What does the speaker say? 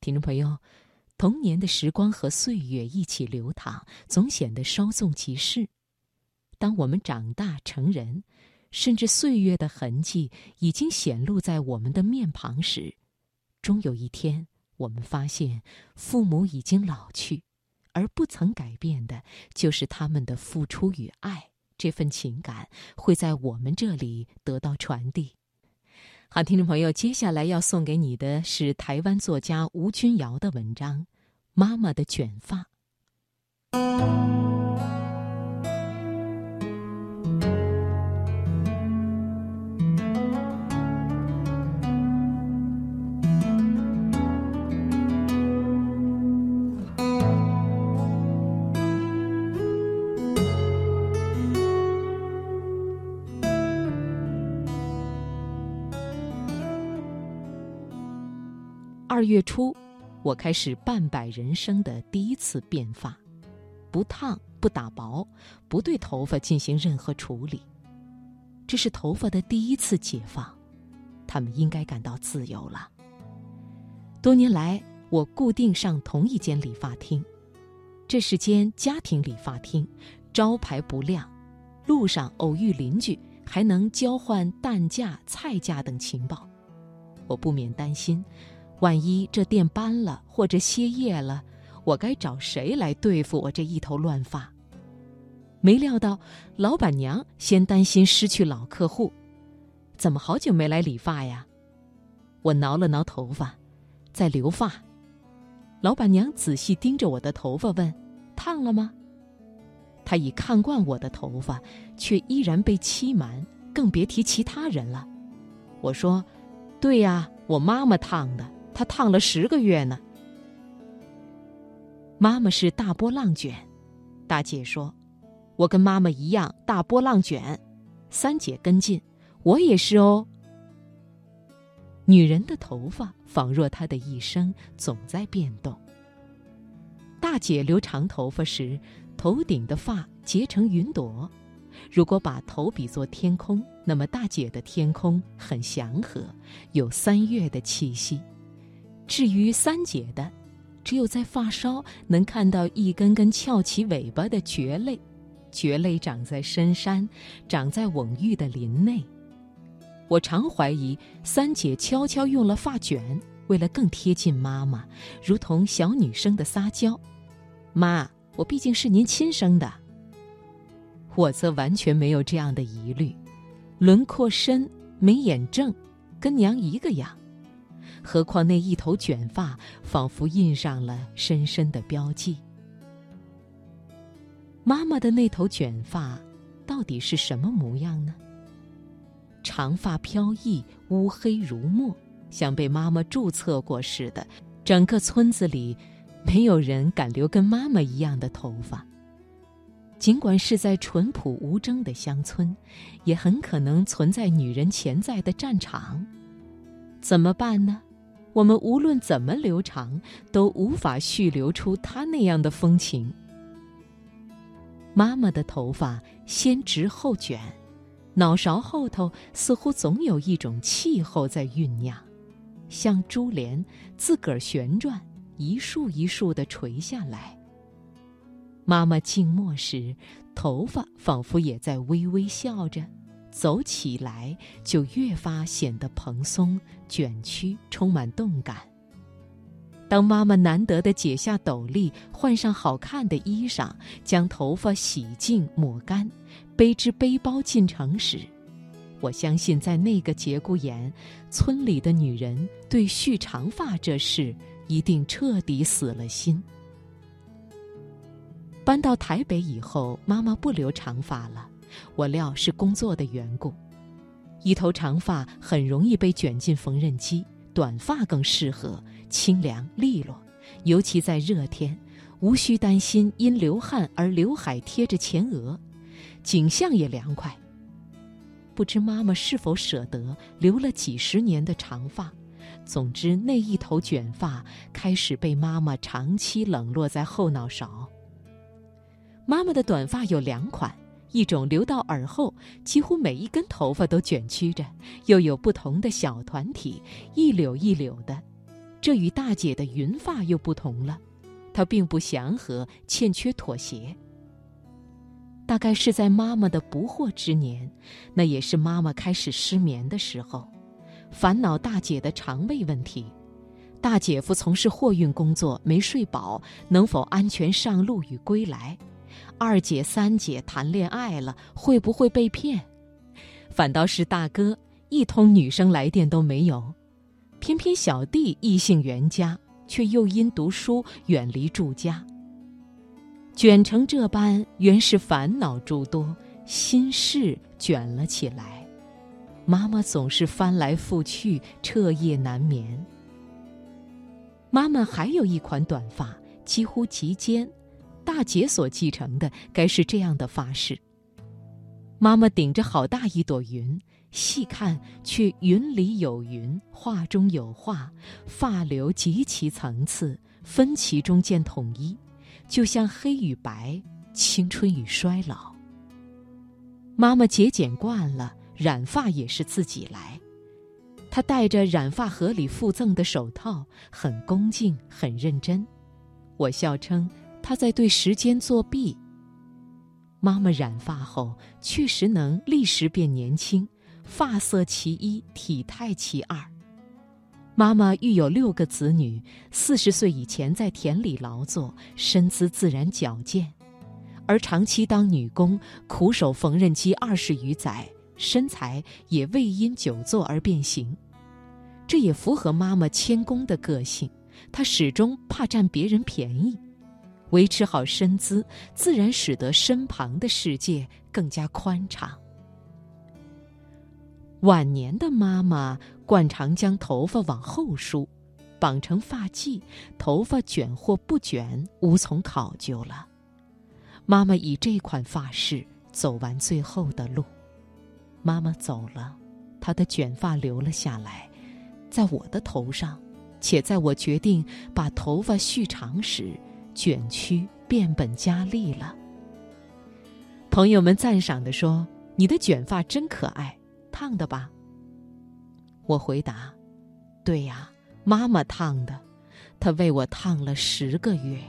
听众朋友，童年的时光和岁月一起流淌，总显得稍纵即逝。当我们长大成人，甚至岁月的痕迹已经显露在我们的面庞时，终有一天，我们发现父母已经老去，而不曾改变的，就是他们的付出与爱。这份情感会在我们这里得到传递。好，听众朋友，接下来要送给你的是台湾作家吴君瑶的文章《妈妈的卷发》。二月初，我开始半百人生的第一次变发，不烫不打薄，不对头发进行任何处理。这是头发的第一次解放，他们应该感到自由了。多年来，我固定上同一间理发厅，这是间家庭理发厅，招牌不亮。路上偶遇邻居，还能交换蛋价、菜价等情报，我不免担心。万一这店搬了或者歇业了，我该找谁来对付我这一头乱发？没料到老板娘先担心失去老客户，怎么好久没来理发呀？我挠了挠头发，在留发。老板娘仔细盯着我的头发问：“烫了吗？”她已看惯我的头发，却依然被欺瞒，更别提其他人了。我说：“对呀，我妈妈烫的。”他烫了十个月呢。妈妈是大波浪卷，大姐说：“我跟妈妈一样大波浪卷。”三姐跟进：“我也是哦。”女人的头发仿若她的一生总在变动。大姐留长头发时，头顶的发结成云朵。如果把头比作天空，那么大姐的天空很祥和，有三月的气息。至于三姐的，只有在发梢能看到一根根翘起尾巴的蕨类，蕨类长在深山，长在蓊郁的林内。我常怀疑三姐悄悄用了发卷，为了更贴近妈妈，如同小女生的撒娇。妈，我毕竟是您亲生的。我则完全没有这样的疑虑，轮廓深，眉眼正，跟娘一个样。何况那一头卷发，仿佛印上了深深的标记。妈妈的那头卷发，到底是什么模样呢？长发飘逸，乌黑如墨，像被妈妈注册过似的。整个村子里，没有人敢留跟妈妈一样的头发。尽管是在淳朴无争的乡村，也很可能存在女人潜在的战场。怎么办呢？我们无论怎么留长，都无法续留出她那样的风情。妈妈的头发先直后卷，脑勺后头似乎总有一种气候在酝酿，像珠帘自个儿旋转，一束一束的垂下来。妈妈静默时，头发仿佛也在微微笑着。走起来就越发显得蓬松、卷曲，充满动感。当妈妈难得的解下斗笠，换上好看的衣裳，将头发洗净抹干，背只背包进城时，我相信在那个节骨眼，村里的女人对蓄长发这事一定彻底死了心。搬到台北以后，妈妈不留长发了。我料是工作的缘故，一头长发很容易被卷进缝纫机，短发更适合，清凉利落，尤其在热天，无需担心因流汗而刘海贴着前额，景象也凉快。不知妈妈是否舍得留了几十年的长发？总之，那一头卷发开始被妈妈长期冷落在后脑勺。妈妈的短发有两款。一种留到耳后，几乎每一根头发都卷曲着，又有不同的小团体，一绺一绺的；这与大姐的云发又不同了，她并不祥和，欠缺妥协。大概是在妈妈的不惑之年，那也是妈妈开始失眠的时候，烦恼大姐的肠胃问题。大姐夫从事货运工作，没睡饱，能否安全上路与归来？二姐、三姐谈恋爱了，会不会被骗？反倒是大哥一通女生来电都没有。偏偏小弟异性缘佳，却又因读书远离住家。卷成这般，原是烦恼诸多，心事卷了起来。妈妈总是翻来覆去，彻夜难眠。妈妈还有一款短发，几乎及肩，大姐所继承的该是这样的发饰。妈妈顶着好大一朵云。细看，却云里有云，画中有画，发流极其层次，分歧中见统一，就像黑与白，青春与衰老。妈妈节俭惯了，染发也是自己来。她戴着染发盒里附赠的手套，很恭敬，很认真。我笑称他在对时间作弊。妈妈染发后，确实能立时变年轻。发色其一，体态其二。妈妈育有六个子女，四十岁以前在田里劳作，身姿自然矫健；而长期当女工，苦守缝纫机二十余载，身材也未因久坐而变形。这也符合妈妈谦恭的个性，她始终怕占别人便宜，维持好身姿，自然使得身旁的世界更加宽敞。晚年的妈妈惯常将头发往后梳，绑成发髻，头发卷或不卷无从考究了。妈妈以这款发饰走完最后的路。妈妈走了，她的卷发留了下来，在我的头上，且在我决定把头发续长时，卷曲变本加厉了。朋友们赞赏地说：“你的卷发真可爱。”烫的吧？我回答：“对呀，妈妈烫的，她为我烫了十个月。”